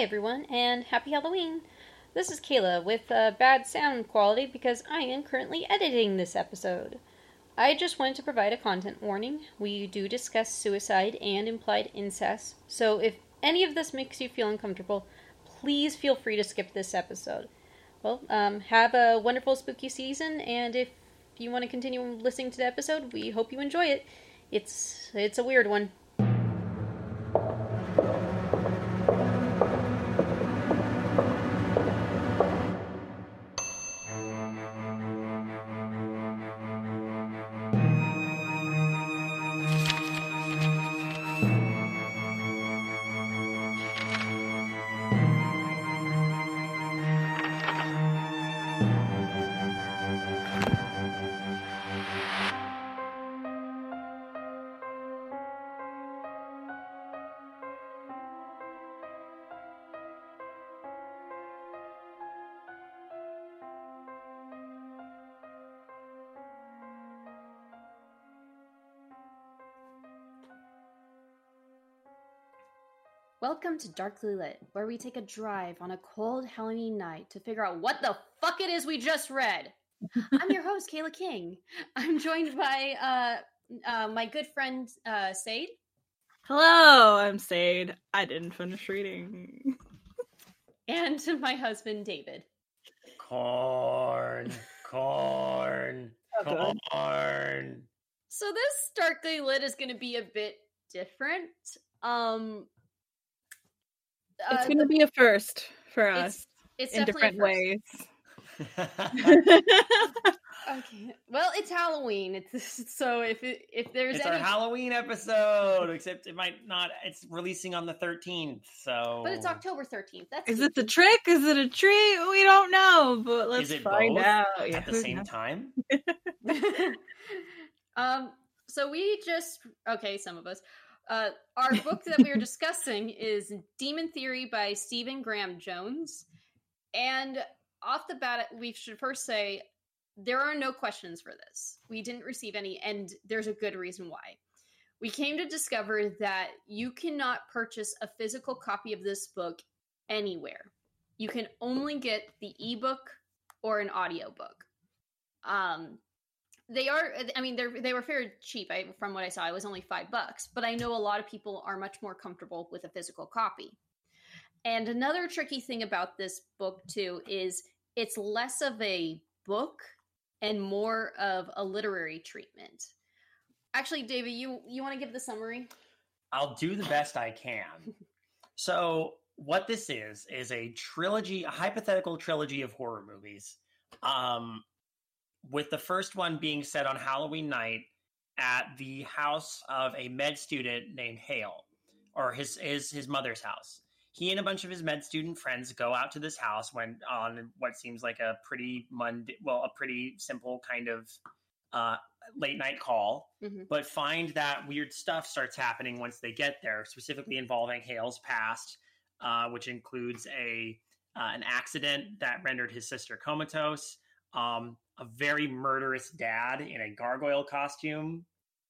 everyone, and happy Halloween! This is Kayla with uh, bad sound quality because I am currently editing this episode. I just wanted to provide a content warning. We do discuss suicide and implied incest, so if any of this makes you feel uncomfortable, please feel free to skip this episode. Well, um, have a wonderful spooky season, and if you want to continue listening to the episode, we hope you enjoy it. It's it's a weird one. Welcome to Darkly Lit, where we take a drive on a cold Halloween night to figure out what the fuck it is we just read. I'm your host, Kayla King. I'm joined by uh, uh, my good friend, uh, Sade. Hello, I'm Sade. I didn't finish reading. and my husband, David. Corn, corn, Okay. corn. So this Darkly Lit is going to be a bit different. Um, It's uh, going to be a first for us it's in different ways. Okay. Well, it's Halloween. It's so if it, if there's it's any, our Halloween episode, except it might not. It's releasing on the thirteenth, so. but it's October thirteenth. That's Is it the trick? Is it a treat? We don't know, but let's Is it find both out. at Yeah, the same time? um. So we just okay. Some of us. Uh, our book that we are discussing is Demon Theory by Stephen Graham Jones, and off the bat, we should first say there are no questions for this. We didn't receive any, and there's a good reason why. We came to discover that you cannot purchase a physical copy of this book anywhere. You can only get the ebook or an audiobook. Um, they are i mean they're they were fairly cheap I, from what i saw it was only five bucks but i know a lot of people are much more comfortable with a physical copy and another tricky thing about this book too is it's less of a book and more of a literary treatment actually david you you want to give the summary I'll do the best I can. So, what this is is a trilogy, a hypothetical trilogy of horror movies. Um, with the first one being set on Halloween night at the house of a med student named Hale, or his his his mother's house. He and a bunch of his med student friends go out to this house when on what seems like a pretty mund well, a pretty simple kind of uh, late night call Mhm. but find that weird stuff starts happening once they get there, specifically involving Hale's past, uh, which includes a uh, an accident that rendered his sister comatose, um, a very murderous dad in a gargoyle costume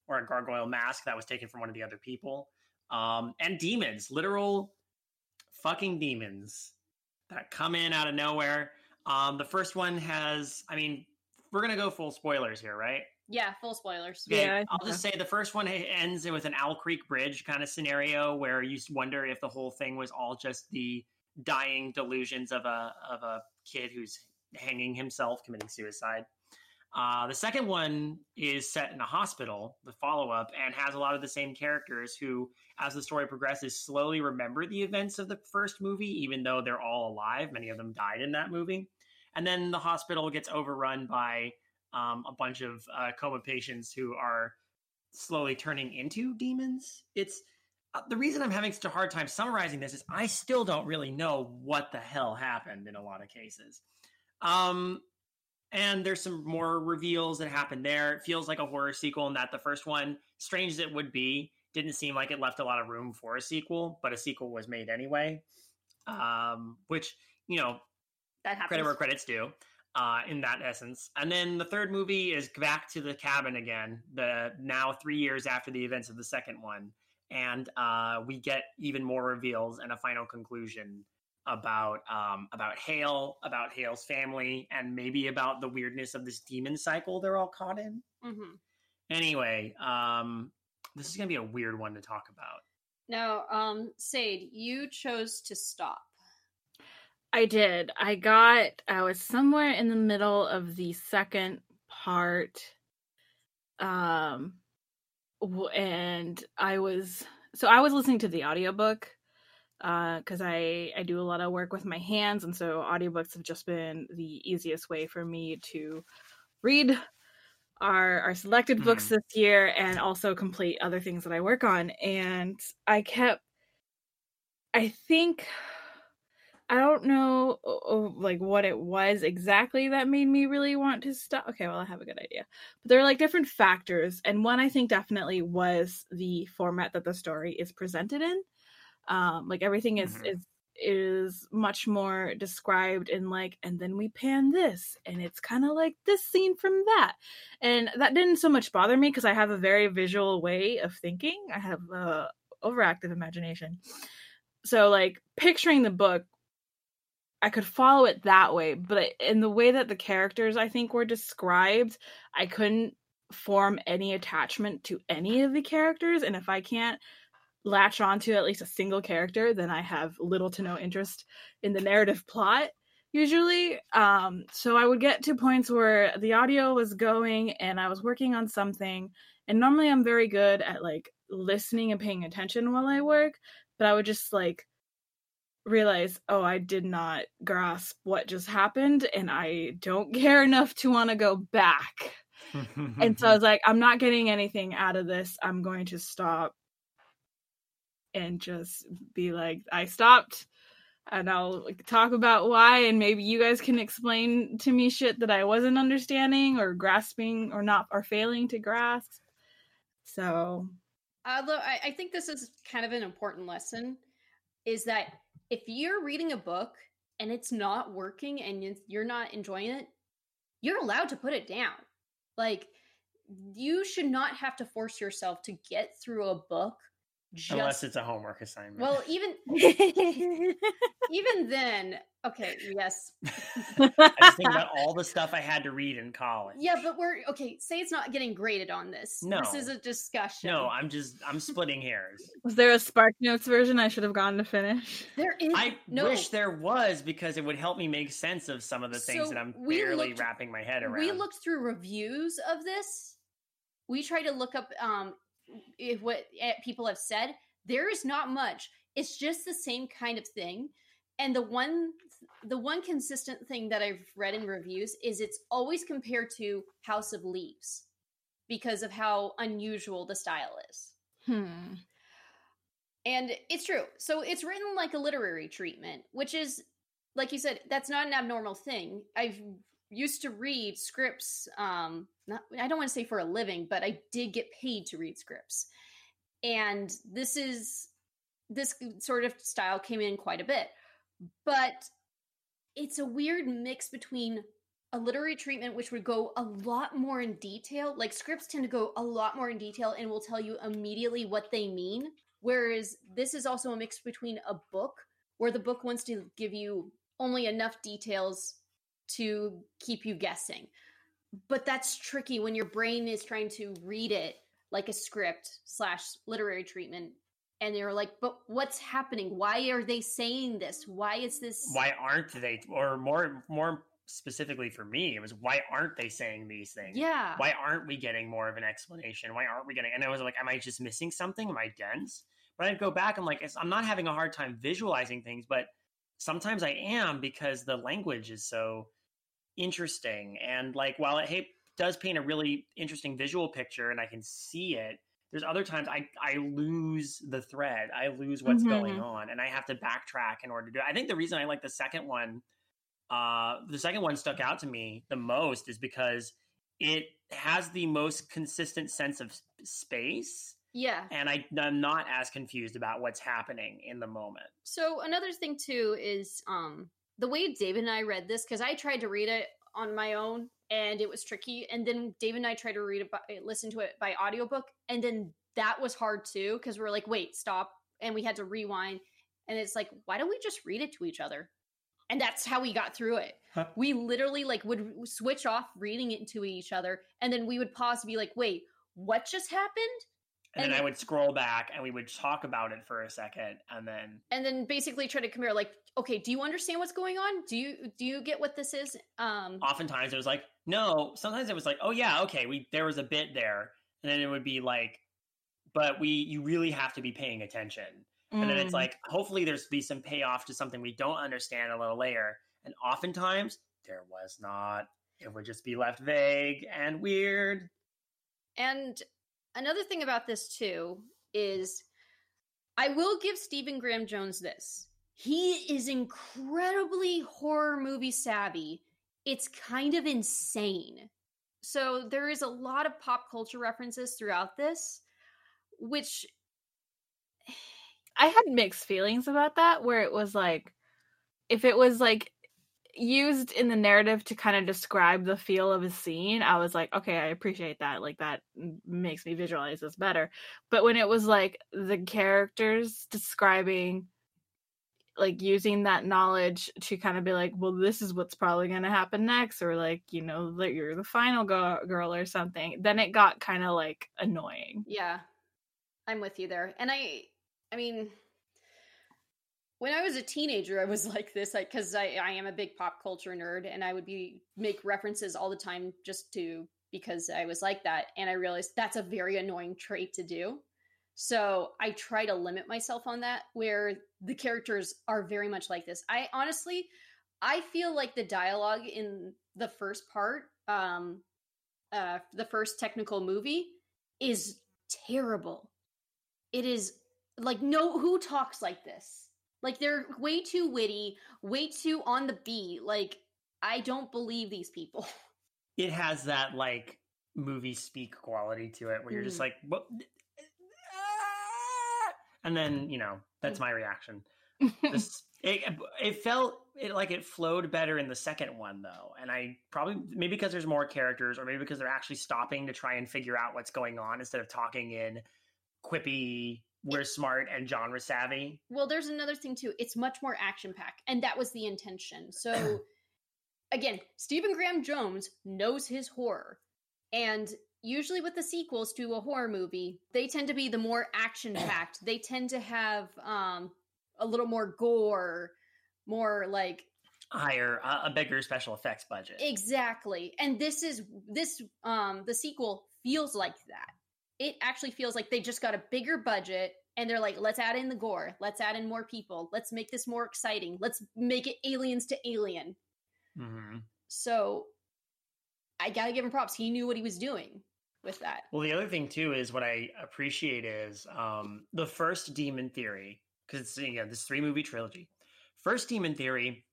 or a gargoyle mask that was taken from one of the other people, um, and demons, literal fucking demons that come in out of nowhere. Um, the first one has, I mean, we're gonna go full spoilers here, right? yeah full spoilers Okay, Yeah, I think I'll just say the first one ends with an Owl Creek Bridge kind of scenario where you wonder if the whole thing was all just the dying delusions of a of a kid who's hanging himself, committing suicide. Uh, the second one is set in a hospital, the follow up, and has a lot of the same characters who, as the story progresses, slowly remember the events of the first movie, even though they're all alive. Many of them died in that movie. And then the hospital gets overrun by um, a bunch of uh, coma patients who are slowly turning into demons. It's uh, the reason I'm having such a hard time summarizing this is I still don't really know what the hell happened in a lot of cases. Um, and there's some more reveals that happen there. It feels like a horror sequel in that the first one, strange as it would be, didn't seem like it left a lot of room for a sequel, but a sequel was made anyway. Um, which, you know, that happens credit where credit's due uh, in that essence. And then the third movie is back to the cabin again, the now three years after the events of the second one. And uh, we get even more reveals and a final conclusion about um about Hale, about Hale's family, and maybe about the weirdness of this demon cycle they're all caught in. hmm Anyway, um this is gonna be a weird one to talk about. Now, um, Sade, you chose to stop. I did. I got, I was somewhere in the middle of the second part. Um, and I was, so I was listening to the audiobook because I I do a lot of work with my hands, and so audiobooks have just been the easiest way for me to read our our selected books Mhm. this year and also complete other things that I work on. And I kept, I think, I don't know uh, uh, like what it was exactly that made me really want to stop. Okay, well I have a good idea, but there are like different factors, and one I think definitely was the format that the story is presented in um like everything is Mhm. is is much more described in like and then we pan this and it's kind of like this scene from that. And that didn't so much bother me because i have a very visual way of thinking. I have a overactive imagination. So like picturing the book i could follow it that way but in the way that the characters i think were described i couldn't form any attachment to any of the characters and if i can't latch on to at least a single character, then I have little to no interest in the narrative plot usually. Um, so I would get to points where the audio was going and I was working on something. And normally I'm very good at like listening and paying attention while I work, but I would just like realize, oh, I did not grasp what just happened and I don't care enough to want to go back. And so I was like, I'm not getting anything out of this. I'm going to stop and just be like, I stopped. And I'll talk about why, and maybe you guys can explain to me shit that I wasn't understanding or grasping or not or failing to grasp. So, Although I, I think this is kind of an important lesson, is that if you're reading a book and it's not working and you're not enjoying it, you're allowed to put it down. Like you should not have to force yourself to get through a book just Unless it's a homework assignment. well even even then okay yes I just think about all the stuff I had to read in college. yeah but we're okay say it's not getting graded on this No, this is a discussion No, I'm just I'm splitting hairs. was there a Spark Notes version I should have gone to finish? there is I no wish there was because it would help me make sense of some of the things So that I'm we barely looked- wrapping my head around. we looked through reviews of this we tried to look up um if what eh, people have said there is not much it's just the same kind of thing and the one the one consistent thing that i've read in reviews is it's always compared to house of leaves because of how unusual the style is Hmm. and it's true. So it's written like a literary treatment, which is, like you said, that's not an abnormal thing. I've used to read scripts. Um, not, I don't want to say for a living, but I did get paid to read scripts, and this is this sort of style came in quite a bit, but it's a weird mix between a literary treatment which would go a lot more in detail like scripts tend to go a lot more in detail and will tell you immediately what they mean whereas this is also a mix between a book where the book wants to give you only enough details to keep you guessing but that's tricky when your brain is trying to read it like a script slash literary treatment and you're like but what's happening why are they saying this why is this why aren't they or more more specifically for me, it was why aren't they saying these things? yeah Why aren't we getting more of an explanation? Why aren't we getting and I was like, Am I just missing something? Am I dense? But I'd go back, I'm like, I'm not having a hard time visualizing things, but sometimes I am because the language is so interesting. And like while it hey, does paint a really interesting visual picture and I can see it, there's other times I, I lose the thread. I lose what's Mhm. going on and I have to backtrack in order to do it. I think the reason I like the second one, uh, the second one stuck out to me the most is because it has the most consistent sense of space yeah and I, i'm not as confused about what's happening in the moment So another thing too is um the way David and I read this because I tried to read it on my own and it was tricky, and then David and I tried to read it by listen to it by audiobook, and then that was hard too because we are like, wait, stop, and we had to rewind. And it's like, why don't we just read it to each other? And that's how we got through it. Huh. We literally like would switch off reading it to each other, and then we would pause to be like, wait, what just happened? And, And then I would scroll back and we would talk about it for a second and then And then basically try to compare, like, okay, do you understand what's going on? Do you do you get what this is? Um, oftentimes it was like, no, sometimes it was like, oh yeah, okay, we there was a bit there. And then it would be like, but we you really have to be paying attention. And then it's Mm. like, hopefully there's be some payoff to something we don't understand a little later. And oftentimes there was not. It would just be left vague and weird. And another thing about this too is I will give Stephen Graham Jones this. He is incredibly horror movie savvy. It's kind of insane. So there is a lot of pop culture references throughout this, which I had mixed feelings about that where it was like if it was like used in the narrative to kind of describe the feel of a scene, I was like, okay, I appreciate that. Like that makes me visualize this better. But when it was like the characters describing like using that knowledge to kind of be like, well, this is what's probably going to happen next, or like, you know, that you're the final go- girl or something, then it got kind of like annoying. Yeah, I'm with you there. And I, I mean, when I was a teenager, I was like this, like because I, I am a big pop culture nerd, and I would be make references all the time just to because I was like that, and I realized that's a very annoying trait to do. So I try to limit myself on that, where the characters are very much like this. I honestly, I feel like the dialogue in the first part, um, uh, the first technical movie, is terrible. It is like no who talks like this. Like they're way too witty, way too on the beat. Like I don't believe these people. It has that like movie speak quality to it where you're just Mm. like, what? And then, you know, that's my reaction. This, it, it felt it, like it flowed better in the second one though and i probably maybe because there's more characters or maybe because they're actually stopping to try and figure out what's going on instead of talking in quippy we're smart and genre savvy well, there's another thing too. It's much more action packed, and that was the intention. So again, Stephen Graham Jones knows his horror. And usually with the sequels to a horror movie, they tend to be the more action packed. they tend to have um a little more gore, more like higher a, a bigger special effects budget Exactly. And this is this um the sequel feels like that. It actually feels like they just got a bigger budget and they're like let's add in the gore, let's add in more people, let's make this more exciting. Let's make it aliens to alien. hmm So I got to give him props. He knew what he was doing with that. well the other thing too is what i appreciate is um the first demon theory because it's you know this three movie trilogy first demon theory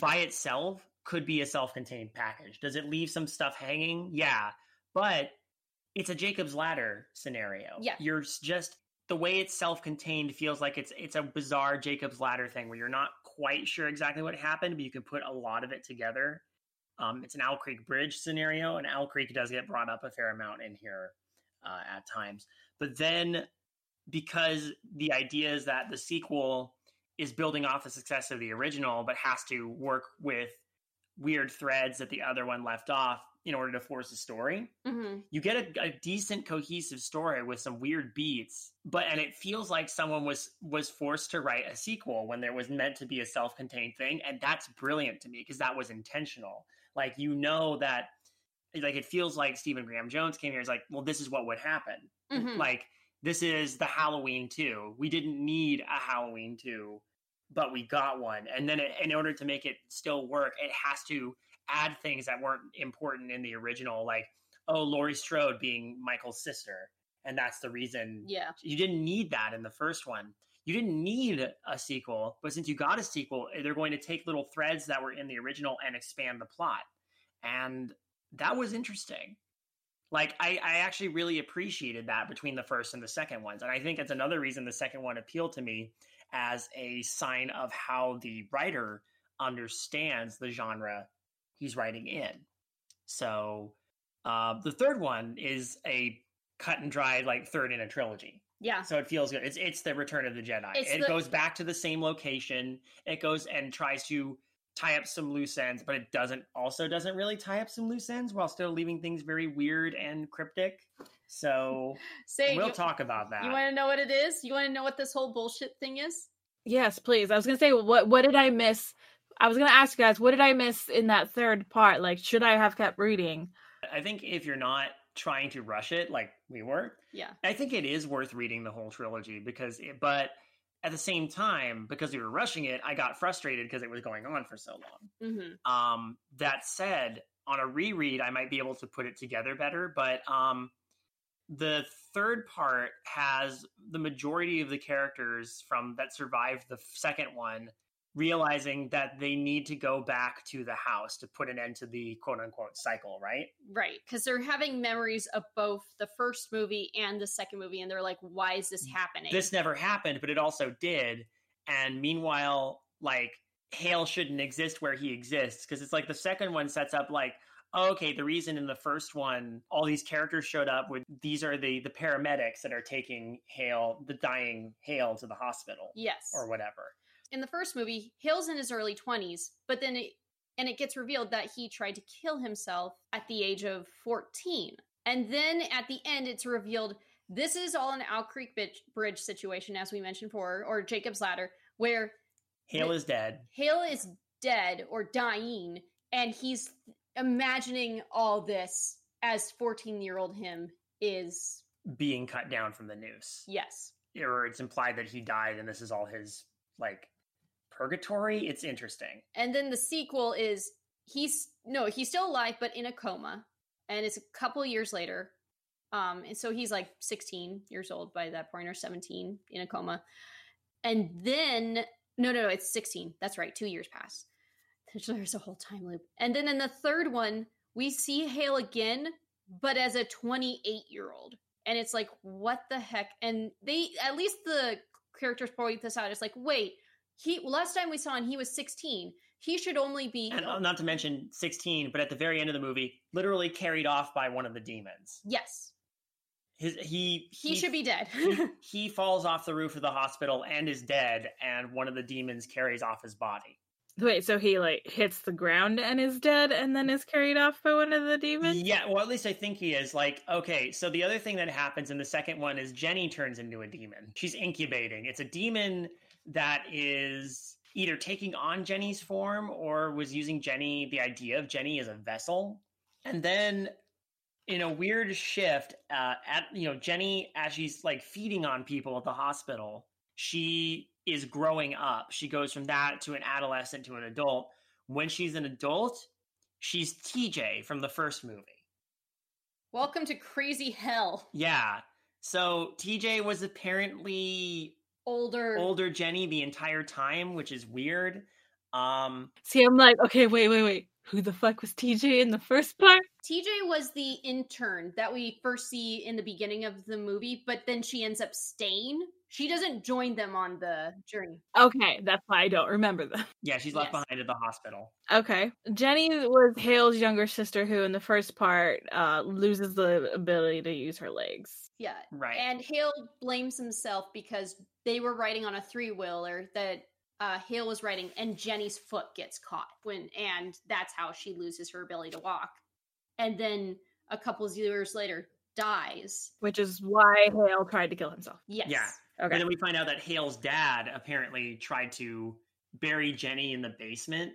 by itself could be a self-contained package does it leave some stuff hanging yeah but it's a jacob's ladder scenario. Yeah. you're just the way it's self-contained feels like it's it's a bizarre jacob's ladder thing where you're not quite sure exactly what happened but you can put a lot of it together. Um, it's an owl creek bridge scenario and owl creek does get brought up a fair amount in here uh, at times. But then because the idea is that the sequel is building off the success of the original, but has to work with weird threads that the other one left off in order to force a story. hmm You get a, a decent cohesive story with some weird beats, but and it feels like someone was was forced to write a sequel when there was meant to be a self-contained thing, and that's brilliant to me because that was intentional. Like you know that like it feels like Stephen Graham Jones came here is like, well, this is what would happen. Mhm. Like this is the Halloween 2. We didn't need a Halloween 2, but we got one. And then it, in order to make it still work, it has to add things that weren't important in the original, like, oh, Laurie Strode being Michael's sister. And that's the reason Yeah. you didn't need that in the first one. You didn't need a sequel, but since you got a sequel, eh, they're going to take little threads that were in the original and expand the plot. And that was interesting. Like I, I actually really appreciated that between the first and the second ones. And I think it's another reason the second one appealed to me as a sign of how the writer understands the genre he's writing in. So uh, the third one is a cut and dry like third in a trilogy. Yeah. So it feels good. It's it's the Return of the Jedi. It's it the- goes back to the same location. It goes and tries to tie up some loose ends, but it doesn't also doesn't really tie up some loose ends while still leaving things very weird and cryptic. So Say we'll you, talk about that. You want to know what it is? You want to know what this whole bullshit thing is? Yes, please. I was gonna say what what did I miss? I was gonna ask you guys, what did I miss in that third part? Like, should I have kept reading? I think if you're not trying to rush it like we were, Yeah. I think it is worth reading the whole trilogy because it, but at the same time, because we were rushing it, I got frustrated because it was going on for so long. Mm-hmm. Um, that said, on a reread, I might be able to put it together better. But um, the third part has the majority of the characters from that survived the second one realizing that they need to go back to the house to put an end to the quote unquote cycle, right? Right. Because they're having memories of both the first movie and the second movie, and they're like, why is this mm. happening? This never happened, but it also did. And meanwhile, like Hale shouldn't exist where he exists because it's like the second one sets up like, okay, the reason in the first one all these characters showed up with these are the the paramedics that are taking Hale, the dying Hale, to the hospital yes. or whatever. In the first movie, Hale's in his early 20s, but then it and it gets revealed that he tried to kill himself at the age of 14. And then at the end it's revealed this is all an Owl Creek Bridge- Bridge situation as we mentioned before or Jacob's Ladder where Hale is dead. Hale is dead or dying and he's imagining all this as 14-year-old him is being cut down from the noose. yes. Or it's implied that he died and this is all his like purgatory. It's interesting. And then the sequel is he's no, he's still alive but in a coma, and it's a couple years later. Um, and so he's like 16 years old by that point, or 17 in a coma. And then no, no, no, it's 16. That's right, two years pass. There's, a whole time loop. And then in the third one, we see Hale again, but as a 28 year old. And it's like, what the heck? And they, at least the characters point this out. It's like, wait, he last time we saw him, he was 16. He should only be And uh, not to mention 16, but at the very end of the movie, literally carried off by one of the demons. yes. His he He, should be dead. he, he falls off the roof of the hospital and is dead, and one of the demons carries off his body. Wait, so he like hits the ground and is dead and then is carried off by one of the demons? Yeah, well, at least I think he is. Like, okay, so the other thing that happens in the second one is Jenny turns into a demon. She's incubating. It's a demon that is either taking on Jenny's form or was using Jenny, the idea of Jenny as a vessel. And then in a weird shift, uh, at you know, Jenny as she's like feeding on people at the hospital, she is growing up. She goes from that to an adolescent to an adult. When she's an adult, she's TJ from the first movie. Welcome to crazy hell. Yeah. So TJ was apparently Older. older Jenny the entire time, which is weird. Um See, I'm like, okay, wait, wait, wait. Who the fuck was TJ in the first part? TJ was the intern that we first see in the beginning of the movie, but then she ends up staying. She doesn't join them on the journey. Okay, that's why I don't remember them. yeah, she's left Yes. behind at the hospital. Okay. Jenny was Hale's younger sister who in the first part uh loses the ability to use her legs. Yeah. Right. And Hale blames himself because they were riding on a three wheeler that uh, Hale was riding, and Jenny's foot gets caught when, and that's how she loses her ability to walk. And then a couple of years later, dies. Which is why Hale tried to kill himself. Yes. Yeah. Okay. And then we find out that Hale's dad apparently tried to bury Jenny in the basement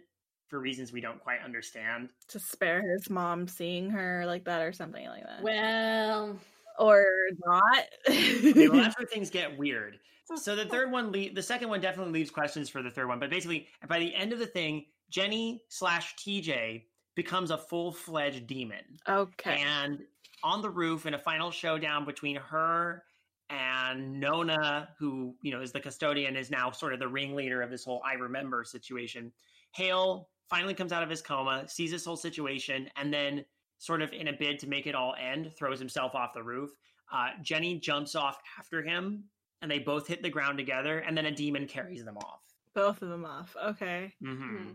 for reasons we don't quite understand. To spare his mom seeing her like that or something like that. Well, or not. Okay, well, that's where things get weird. So the third one, le- the second one definitely leaves questions for the third one. But basically, by the end of the thing, Jenny slash TJ becomes a full fledged demon. okay. And on the roof, in a final showdown between her and Nona, who you know is the custodian, is now sort of the ringleader of this whole "I remember" situation. Hale finally comes out of his coma, sees this whole situation, and then, sort of in a bid to make it all end, throws himself off the roof. Uh, Jenny jumps off after him, and they both hit the ground together, and then a demon carries them off. Both of them off. Okay. hmm hmm.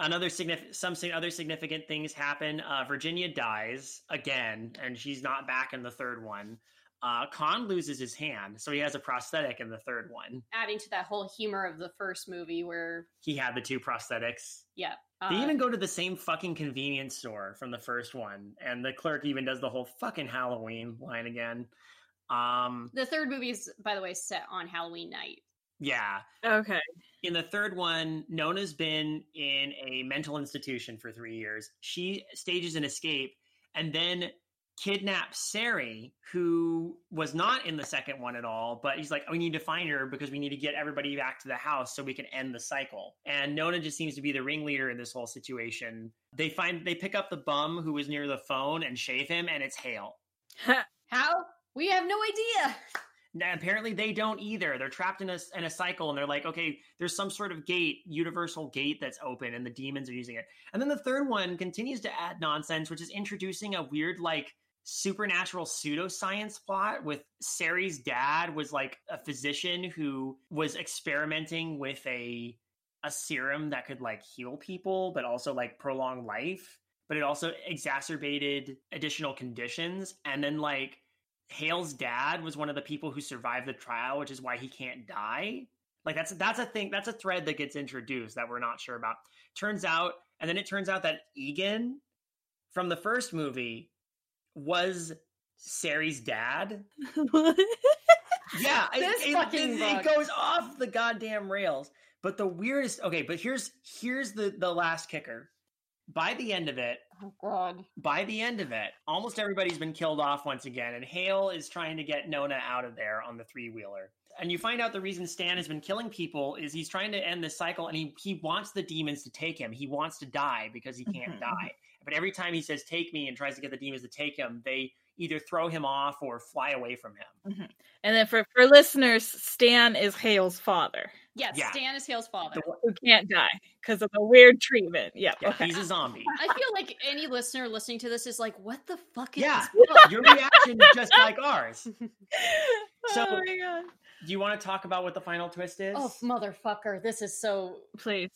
Another significant, some sig- other significant things happen. Uh, Virginia dies again, and she's not back in the third one. Uh, Khan loses his hand, so he has a prosthetic in the third one. Adding to that whole humor of the first movie where, He had the two prosthetics. yeah. They uh, even go to the same fucking convenience store from the first one, and the clerk even does the whole fucking Halloween line again. Um, the third movie is, by the way, set on Halloween night. yeah. Okay. In the third one, Nona's been in a mental institution for three years. She stages an escape and then kidnaps Sari, who was not in the second one at all. But he's like, we need to find her because we need to get everybody back to the house so we can end the cycle. And Nona just seems to be the ringleader in this whole situation. They find they pick up the bum who was near the phone and shave him, and it's Hale. How? We have no idea. Now, apparently they don't either. They're trapped in a in a cycle, and they're like, okay, there's some sort of gate, universal gate that's open, and the demons are using it. And then the third one continues to add nonsense, which is introducing a weird like supernatural pseudoscience plot with Sari's dad was like a physician who was experimenting with a a serum that could like heal people, but also like prolong life. But it also exacerbated additional conditions, and then like Hale's dad was one of the people who survived the trial, which is why he can't die. Like that's that's a thing, that's a thread that gets introduced that we're not sure about. Turns out, and then it turns out that Egan from the first movie was Sari's dad. What? Yeah, it- This it, fucking it, it goes off the goddamn rails. But the weirdest okay, but here's here's the the last kicker. By the end of it, Oh God. by the end of it, almost everybody's been killed off once again, and Hale is trying to get Nona out of there on the three wheeler. And you find out the reason Stan has been killing people is he's trying to end this cycle, and he he wants the demons to take him. He wants to die because he can't die. But every time he says "take me" and tries to get the demons to take him, they either throw him off or fly away from him. Mm-hmm. And then for for listeners, Stan is Hale's father, Yes, Yeah. Stan is Hale's father. The- who can't die because of the weird treatment. Yeah. Yeah, okay. he's a zombie. I feel like any listener listening to this is like, "What the fuck is Yeah. this book?" Your reaction is just like ours. Oh so- oh my god! Do you want to talk about what the final twist is? oh, motherfucker! This is so. Please,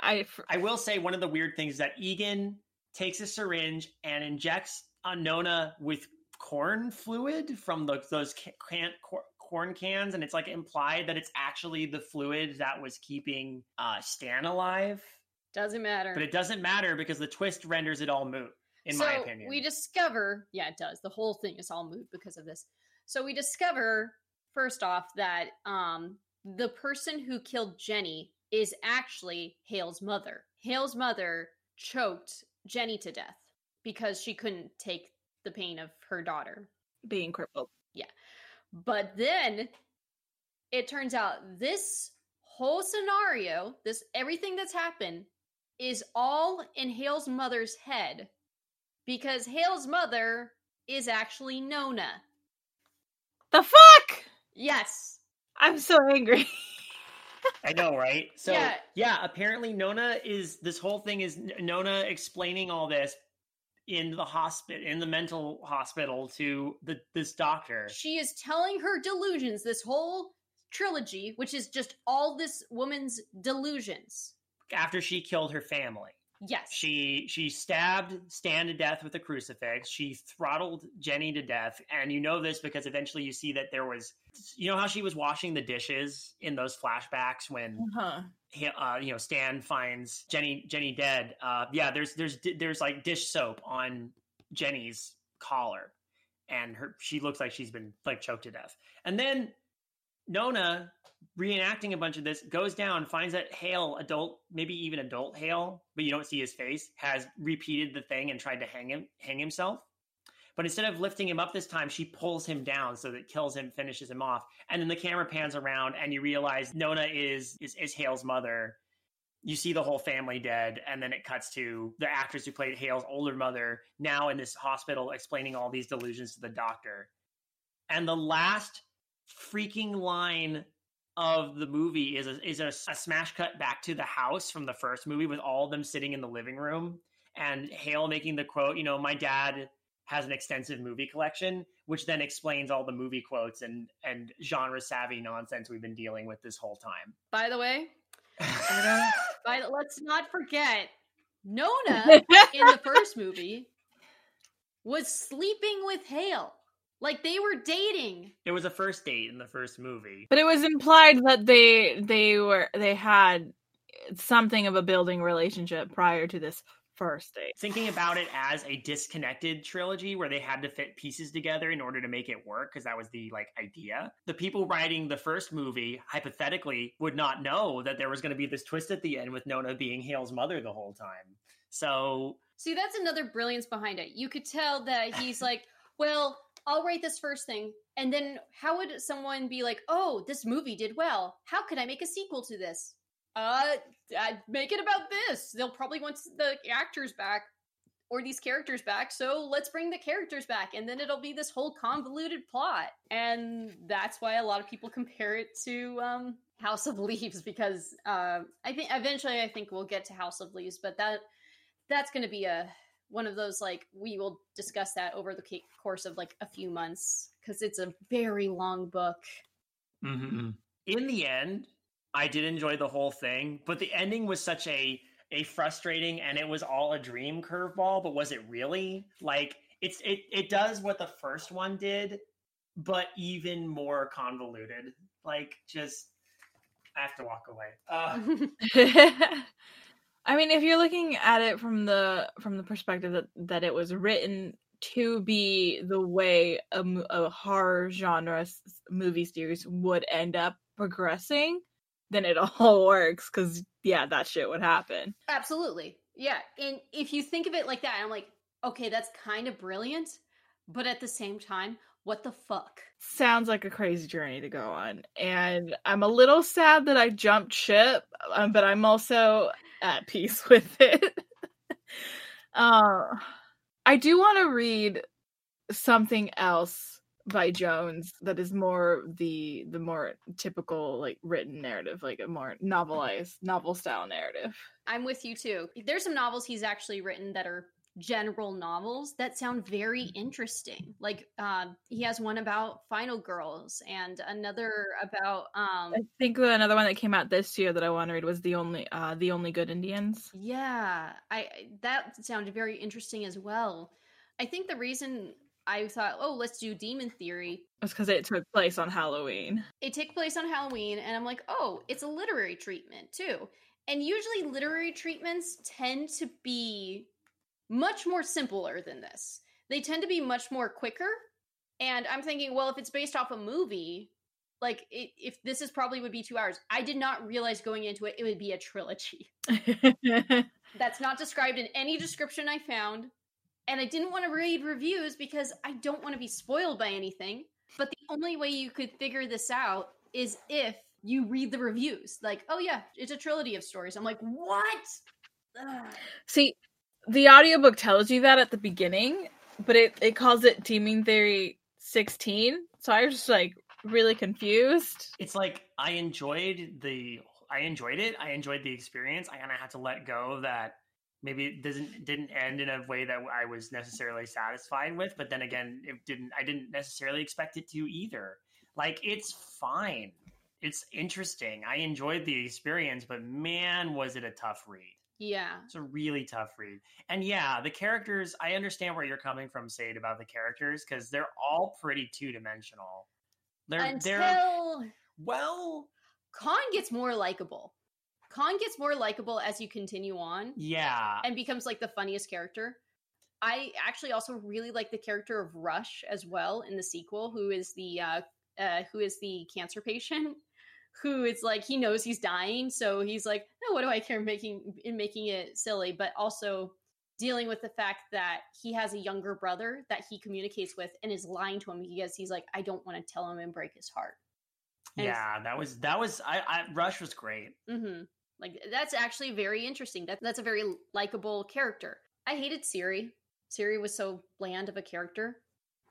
I f- I will say one of the weird things that Egan takes a syringe and injects a Nona with corn fluid from the, those can, cor- corn cans, and it's like implied that it's actually the fluid that was keeping uh, Stan alive. Doesn't matter. But it doesn't matter because the twist renders it all moot, in so my opinion. we discover, yeah, it does. The whole thing is all moot because of this. So we discover first off that um, the person who killed Jenny is actually Hale's mother. Hale's mother choked Jenny to death because she couldn't take the pain of her daughter. being crippled. Yeah. But then it turns out this whole scenario, this everything that's happened is all in Hale's mother's head because Hale's mother is actually Nona. The fuck! Yes. I'm so angry. I know, right? So yeah. Yeah. apparently Nona is this whole thing is Nona explaining all this in the hospital in the mental hospital to the this doctor. She is telling her delusions this whole trilogy, which is just all this woman's delusions. After she killed her family. Yes. She she stabbed Stan to death with a crucifix. She throttled Jenny to death, and you know this because eventually you see that there was, you know how she was washing the dishes in those flashbacks when Huh. he- uh, you know Stan finds Jenny Jenny dead. Uh, yeah, there's there's there's like dish soap on Jenny's collar, and her she looks like she's been like choked to death. And then Nona reenacting a bunch of this goes down, finds that Hale, adult, maybe even adult Hale, but you don't see his face, has repeated the thing and tried to hang him hang himself. But instead of lifting him up this time, she pulls him down so that kills him, finishes him off. And then the camera pans around and you realize Nona is is, is Hale's mother. You see the whole family dead, and then it cuts to the actress who played Hale's older mother now in this hospital explaining all these delusions to the doctor. And the last freaking line of the movie is a, is a, a smash cut back to the house from the first movie with all of them sitting in the living room and Hale making the quote, you know, my dad has an extensive movie collection, which then explains all the movie quotes and and genre savvy nonsense we've been dealing with this whole time. By the way, by the, let's not forget Nona in the first movie was sleeping with Hale. Like they were dating. It was a first date in the first movie. But it was implied that they they were they had something of a building relationship prior to this first date. Thinking about it as a disconnected trilogy where they had to fit pieces together in order to make it work because that was the like idea. The people writing the first movie hypothetically would not know that there was going to be this twist at the end with Nona being Hale's mother the whole time. So See, that's another brilliance behind it. You could tell that he's like, well, I'll write this first thing. And then how would someone be like, oh, this movie did well. How could I make a sequel to this? Uh, I'd make it about this. They'll probably want the actors back or these characters back. So let's bring the characters back. And then it'll be this whole convoluted plot. And that's why a lot of people compare it to um, House of Leaves because uh, I think eventually I think we'll get to House of Leaves, but that that's going to be a one of those like we will discuss that over the course of like a few months because it's a very long book. Mm-hmm. In the end, I did enjoy the whole thing, but the ending was such a a frustrating and it was all a dream curveball. But was it really? Like it's it it does what the first one did, but even more convoluted. Like just I have to walk away. Uh, I mean, if you're looking at it from the from the perspective that that it was written to be the way a, a horror genre movie series would end up progressing, then it all works because yeah, that shit would happen. Absolutely. Yeah. And if you think of it like that, I'm like, okay, that's kind of brilliant. But at the same time, what the fuck? Sounds like a crazy journey to go on. And I'm a little sad that I jumped ship, um, but I'm also at peace with it. uh, I do want to read something else by Jones that is more the the more typical like written narrative, like a more novelized novel style narrative. I'm with you too. There's some novels he's actually written that are general novels that sound very interesting. Like uh, he has one about Final Girls and another about um I think another one that came out this year that I want to read was the only uh the only good Indians. Yeah, I that sounded very interesting as well. I think the reason I thought, oh, let's do Demon Theory. It's because it took place on Halloween. It took place on Halloween, and I'm like, oh, it's a literary treatment too. And usually, literary treatments tend to be much more simpler than this. They tend to be much more quicker. And I'm thinking, well, if it's based off a movie, like it, if this is probably would be two hours. I did not realize going into it, it would be a trilogy. That's not described in any description I found and I didn't want to read reviews because I don't want to be spoiled by anything. But the only way you could figure this out is if you read the reviews. Like, oh yeah, it's a trilogy of stories. I'm like, what? Ugh. See, the audiobook tells you that at the beginning, but it, it calls it Demon Theory 16. So I was just like really confused. It's like I enjoyed the I enjoyed it. I enjoyed the experience. I kind of had to let go that maybe it doesn't didn't end in a way that I was necessarily satisfied with. But then again, it didn't. I didn't necessarily expect it to either. Like it's fine. It's interesting. I enjoyed the experience, but man, was it a tough read. Yeah. It's a really tough read. And yeah, the characters, I understand where you're coming from, Sade, about the characters, because they're all pretty two dimensional. They're Until... they're well Khan gets more likable. Khan gets more likable as you continue on. Yeah. And becomes like the funniest character. I actually also really like the character of Rush as well in the sequel, who is the uh, uh who is the cancer patient who is like he knows he's dying, so he's like, no, what do I care making in making it silly, but also dealing with the fact that he has a younger brother that he communicates with and is lying to him because he's like, I don't want to tell him and break his heart. And yeah, that was that was I, I Rush was great. Mm-hmm. Like that's actually very interesting. That that's a very likable character. I hated Siri. Siri was so bland of a character.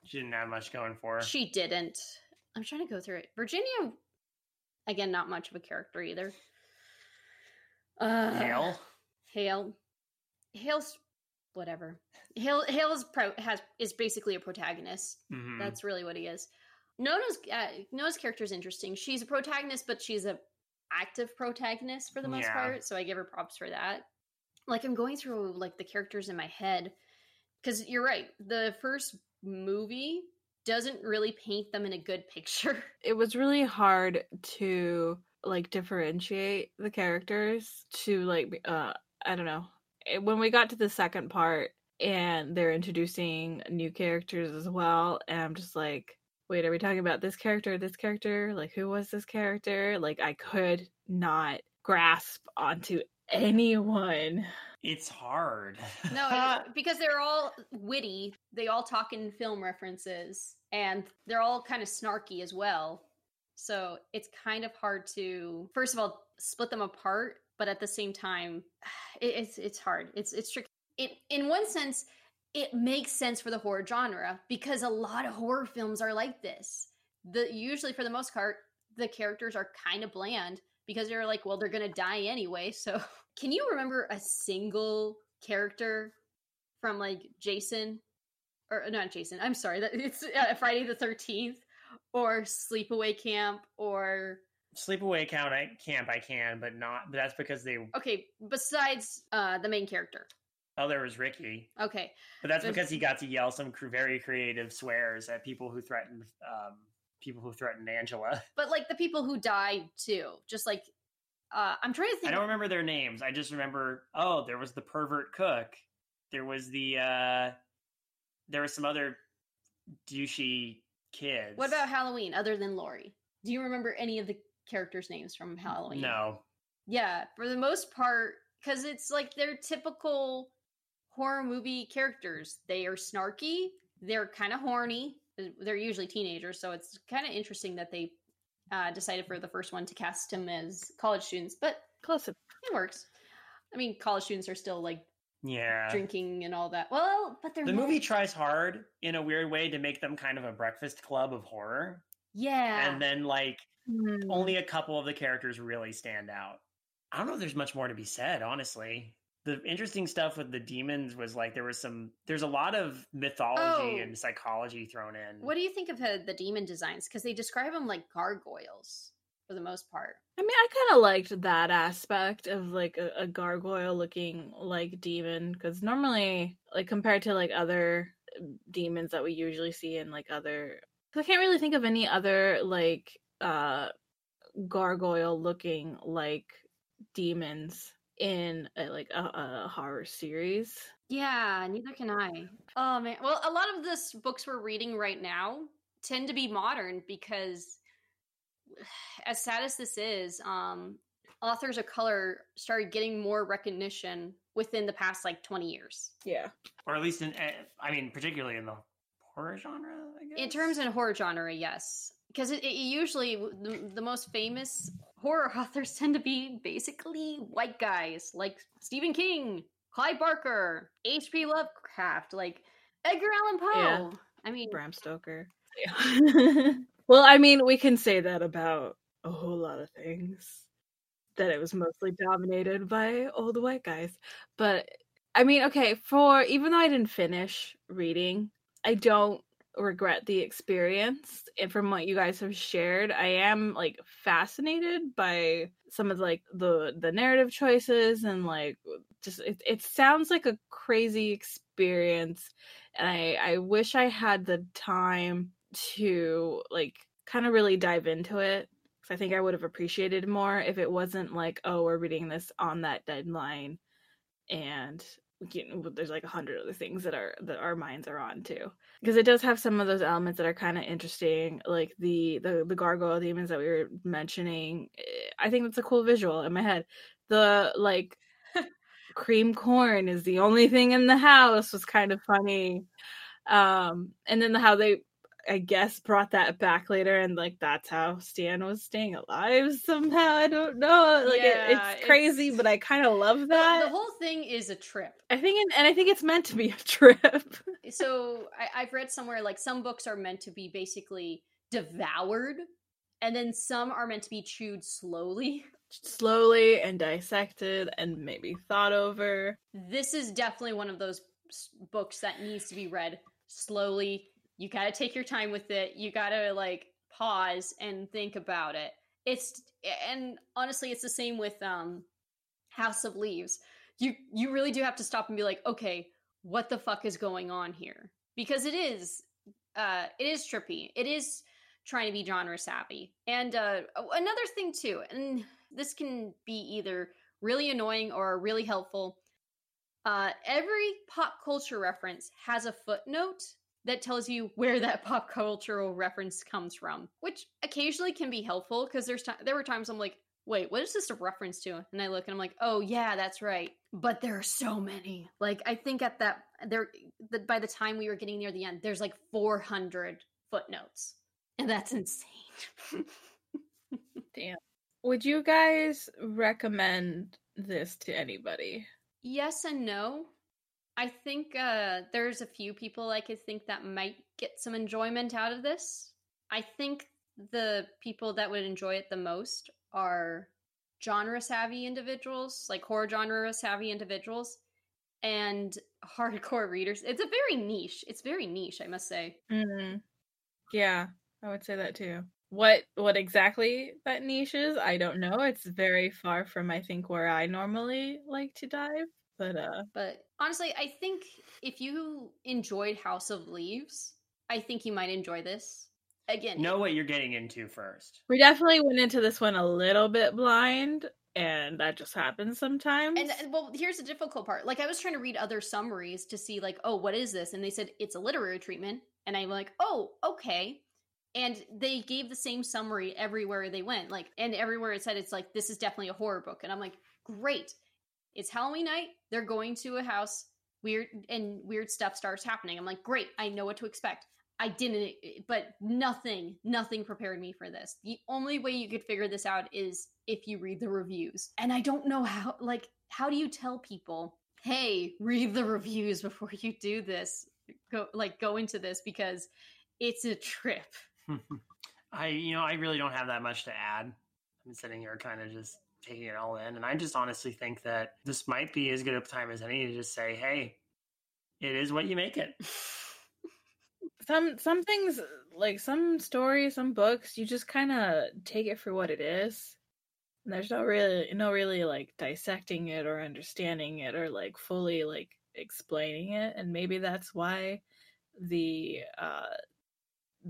She didn't have much going for her. She didn't. I'm trying to go through it. Virginia, again, not much of a character either. Uh, Hale. Hale. Hale's whatever. Hale Hale is pro has is basically a protagonist. Mm-hmm. That's really what he is. Nona's uh, Nona's character is interesting. She's a protagonist, but she's a active protagonist for the most yeah. part, so I give her props for that. Like I'm going through like the characters in my head because you're right. The first movie doesn't really paint them in a good picture. It was really hard to like differentiate the characters to like uh I don't know. When we got to the second part and they're introducing new characters as well, and I'm just like, wait, are we talking about this character, this character? Like who was this character? Like I could not grasp onto anyone. It's hard. No, it- uh, because they're all witty. They all talk in film references, and they're all kind of snarky as well. So it's kind of hard to, first of all, split them apart. But at the same time, it, it's it's hard. It's it's tricky. It in one sense, it makes sense for the horror genre because a lot of horror films are like this. The usually for the most part, the characters are kind of bland because they're like, well, they're gonna die anyway. So can you remember a single character from like Jason or not Jason? I'm sorry, that it's uh, Friday the 13th or Sleepaway Camp or Sleepaway count I camp I can, but not. But that's because they. okay, besides uh the main character. Oh, there was Ricky, Okay. but that's There's- because he got to yell some cr- very creative swears at people who threatened um, people who threatened Angela. But like the people who died too, just like uh I'm trying to I don't remember their names. I just remember. Oh, there was the pervert cook. There was the. uh There was some other douchey kids. What about Halloween other than Laurie? Do you remember any of the characters' names from Halloween? No. Yeah, for the most part, because it's like they're typical horror movie characters. They are snarky, they're kind of horny. They're usually teenagers, so it's kind of interesting that they uh, decided for the first one to cast them as college students, but Close. it works. I mean, college students are still like Yeah. drinking and all that. Well, but they're The more- movie tries hard in a weird way to make them kind of a breakfast club of horror. yeah, And then, like, Hmm. only a couple of the characters really stand out. I don't know if there's much more to be said, honestly. The interesting stuff with the demons was like there was some, there's a lot of mythology Oh. and psychology thrown in. What do you think of uh, the demon designs? Because they describe them like gargoyles for the most part. I mean, I kind of liked that aspect of like a, a gargoyle looking like demon because normally, like compared to like other demons that we usually see in like other, 'cause I can't really think of any other like uh gargoyle looking like demons in a, like a, a horror series. Yeah, neither can I. Oh man. Well, a lot of this books we're reading right now tend to be modern because as sad as this is, um authors of color started getting more recognition within the past like 20 years. Yeah. or at least in, eh, I mean, particularly in the horror genre, I guess. In terms of horror genre, yes. Because it, it usually the, the most famous horror authors tend to be basically white guys like Stephen King, Clive Barker, H.P. Lovecraft, like Edgar Allan Poe. Yeah. I mean, Bram Stoker. Yeah. well, I mean, we can say that about a whole lot of things. That it was mostly dominated by old white guys. But I mean, okay, for even though I didn't finish reading, I don't regret the experience. And from what you guys have shared, I am like fascinated by some of like the the narrative choices and like just it, it sounds like a crazy experience and I I wish I had the time to like kind of really dive into it because I think I would have appreciated more if it wasn't like oh we're reading this on that deadline and you know, there's like a hundred other things that are that our minds are on too. Because it does have some of those elements that are kind of interesting like the the the gargoyle demons that we were mentioning. Eh, I think that's a cool visual in my head. The like cream corn is the only thing in the house was kind of funny. Um and then how they i guess brought that back later and like that's how stan was staying alive somehow i don't know like it- it's crazy it's- but i kind of love that the whole thing is a trip. i think it, and i think it's meant to be a trip So I, I've read somewhere like some books are meant to be basically devoured, and then some are meant to be chewed slowly. slowly and dissected and maybe thought over This is definitely one of those books that needs to be read slowly. You got to take your time with it. You got to like pause and think about it. It's and honestly, it's the same with um House of Leaves. You you really do have to stop and be like, okay, what the fuck is going on here? Because it is uh, it is trippy. It is trying to be genre savvy. And uh, another thing too, and this can be either really annoying or really helpful. Uh, every pop culture reference has a footnote that tells you where that pop cultural reference comes from, which occasionally can be helpful because there's t- there were times I'm like, wait, what is this a reference to? And I look and I'm like, oh yeah, that's right. But there are so many. Like I think at that there, the, by the time we were getting near the end, there's like 400 footnotes, and that's insane. Damn. Would you guys recommend this to anybody? Yes and no. I think uh, there's a few people I could think that might get some enjoyment out of this. I think the people that would enjoy it the most are genre savvy individuals, like horror genre savvy individuals, and hardcore readers. It's a very niche. It's very niche, I must say. Mm. Yeah, I would say that too. What what exactly that niche is, I don't know. It's very far from I think where I normally like to dive. But uh But honestly, I think if you enjoyed House of Leaves, I think you might enjoy this. Again, Know what you're getting into first. we definitely went into this one a little bit blind and that just happens sometimes. and, and well, here's the difficult part. Like I was trying to read other summaries to see like, oh, what is this? And they said it's a literary treatment, and I'm like, oh, okay. And they gave the same summary everywhere they went, like, and everywhere it said it's like this is definitely a horror book, and I'm like, great. It's Halloween night. They're going to a house. Weird and weird stuff starts happening. I'm like, great. I know what to expect. I didn't, eh, eh, but nothing, nothing prepared me for this. The only way you could figure this out is if you read the reviews. And I don't know how, like, how do you tell people, hey, read the reviews before you do this? Go, like, go into this because it's a trip. I, you know, I really don't have that much to add. I'm sitting here kind of just taking it all in. And I just honestly think that this might be as good a time as any to just say, hey, it is what you make it. some some things like some stories, some books, you just kind of take it for what it is. And there's no really no really like dissecting it or understanding it or like fully like explaining it and maybe that's why the uh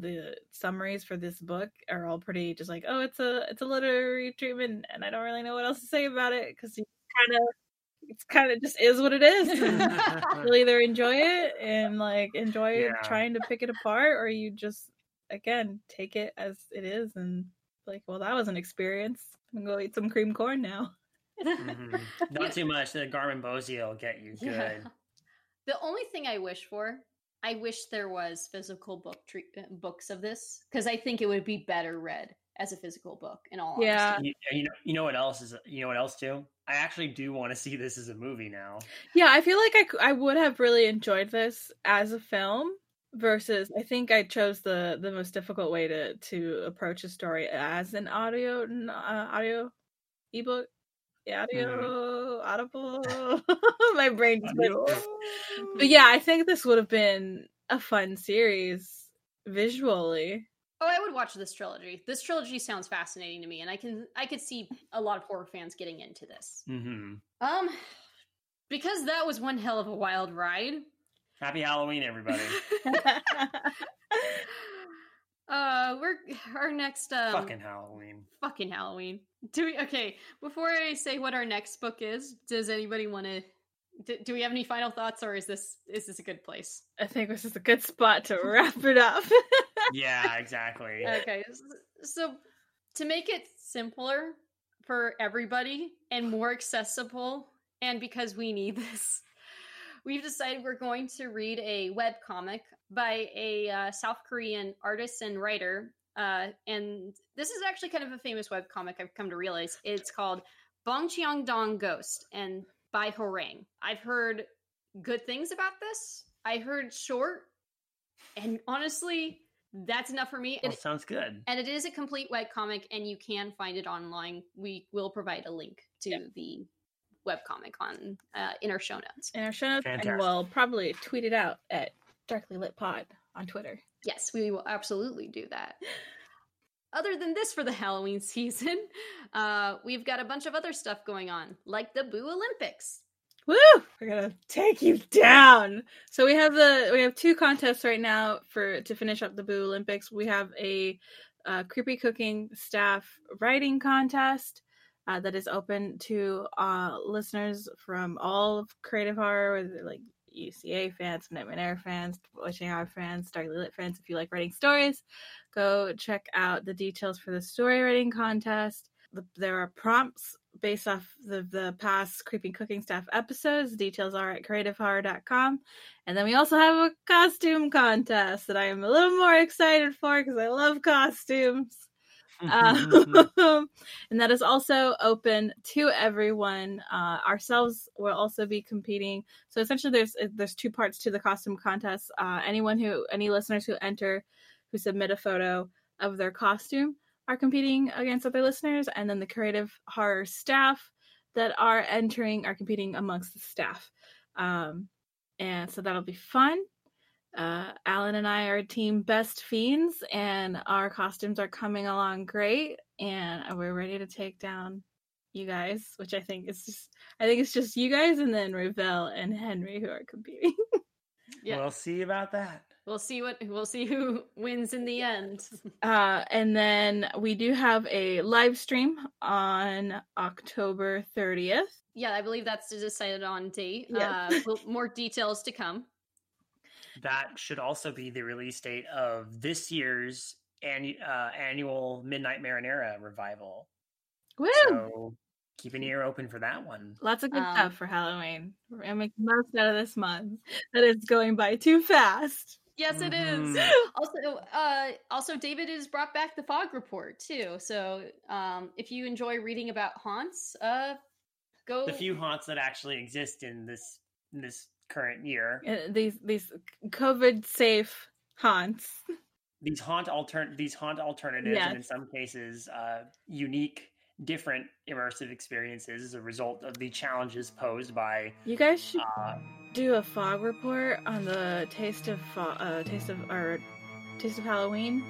the summaries for this book are all pretty just like oh it's a it's a literary treatment and I don't really know what else to say about it cuz you kind of it's kind of just is what it is. You'll either enjoy it and like enjoy Yeah. trying to pick it apart, or you just again take it as it is and like, well, that was an experience. I'm gonna go eat some cream corn now. Mhm. Not too much. The Garmin Bosey will get you good. Yeah. The only thing I wish for, I wish there was physical book tre- uh, books of this because I think it would be better read as a physical book. In all Yeah. honesty. You, you know, you know what else is? You know what else too? I actually do want to see this as a movie now. Yeah, I feel like I I would have really enjoyed this as a film versus I think I chose the the most difficult way to to approach a story as an audio n- uh, audio ebook. Yeah, audio audible. My brain just went. But yeah, I think this would have been a fun series visually. Oh, I would watch this trilogy. This trilogy sounds fascinating to me, and I can I could see a lot of horror fans getting into this. hmm Um, because that was one hell of a wild ride. Happy Halloween, everybody! Uh, we're our next um Fucking Halloween. fucking Halloween. Do we okay? Before I say what our next book is, does anybody want to? Do, do we have any final thoughts, or is this is this a good place? I think this is a good spot to wrap it up. Yeah, exactly. Okay, so to make it simpler for everybody and more accessible, and because we need this, we've decided we're going to read a web comic by a uh, South Korean artist and writer. Uh, and this is actually kind of a famous web comic. I've come to realize it's called Bongcheon-dong Ghost and by Horang. I've heard good things about this. I heard short, and honestly, that's enough for me. Well, And sounds good. and it is a complete web comic and you can find it online we will provide a link to Yep. the web comic on uh, in our show notes in our show notes, and Fantastic. we'll probably tweet it out at Darkly Lit Pod on Twitter. Yes we will absolutely do that other than this for the halloween season uh, we've got a bunch of other stuff going on like the boo olympics Woo! We're gonna take you down. So we have the we have two contests right now for to finish up the Boo Olympics. We have a uh, creepy cooking staff writing contest uh, that is open to uh, listeners from all of creative horror, like UCA fans, Nightmare Air fans, Witching Hour fans, Starry Lit fans. If you like writing stories, go check out the details for the story writing contest. There are prompts based off the, the past Creepy Cooking Staff episodes. Details are at creativehorror.com. And then we also have a costume contest that I am a little more excited for because I love costumes. Um, and that is also open to everyone. Uh, ourselves will also be competing. So essentially, there's there's two parts to the costume contest. Uh, anyone who any listeners who enter who submit a photo of their costume are competing against other listeners, and then the creative horror staff that are entering are competing amongst the staff. Um, and so that'll be fun. Uh, Alan and I are team best fiends, and our costumes are coming along great, and we're ready to take down you guys. Which I think is just, I think it's just you guys, and then Ravel and Henry who are competing. yeah. We'll see about that. We'll see what we'll see who wins in the end. Uh, and then we do have a live stream on October 30th. Yeah, I believe that's decided on date. Yeah. Uh, more details to come. That should also be the release date of this year's annu- uh, annual Midnight Marinara revival. Woo! So keep an ear open for that one. Lots of good um, stuff for Halloween. We're gonna make the most out of this month. That is going by too fast. Yes, it is. Mm-hmm. Also, uh, also David has brought back the fog report too. So, um, if you enjoy reading about haunts, uh, go the few haunts that actually exist in this in this current year. Uh, these these COVID safe haunts. These haunt altern these haunt alternatives, yes. and in some cases, uh, unique different immersive experiences as a result of the challenges posed by you guys should uh, do a fog report on the taste of uh, taste of or taste of halloween.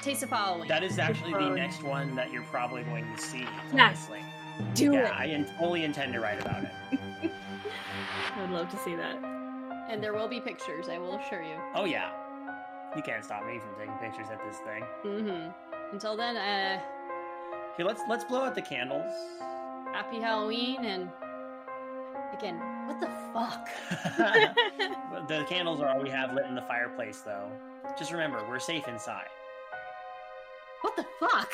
Taste of halloween. That is actually the next one that you're probably going to see honestly. Do yeah, it. I fully intend to write about it i would love to see that and there will be pictures i will assure you oh yeah you can't stop me from taking pictures at this thing mm-hmm until then uh Okay, let's let's blow out the candles. Happy Halloween and again, what the fuck? the candles are all we have lit in the fireplace though. Just remember, we're safe inside. What the fuck?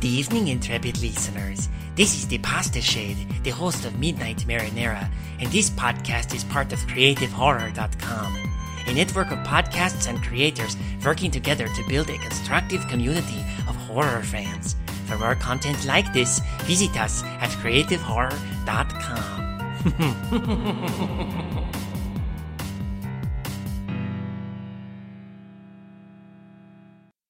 Good evening, intrepid listeners. This is the Pasta Shade, the host of Midnight Marinara, and this podcast is part of CreativeHorror.com a network of podcasts and creators working together to build a constructive community of horror fans. For more content like this, visit us at creativehorror.com.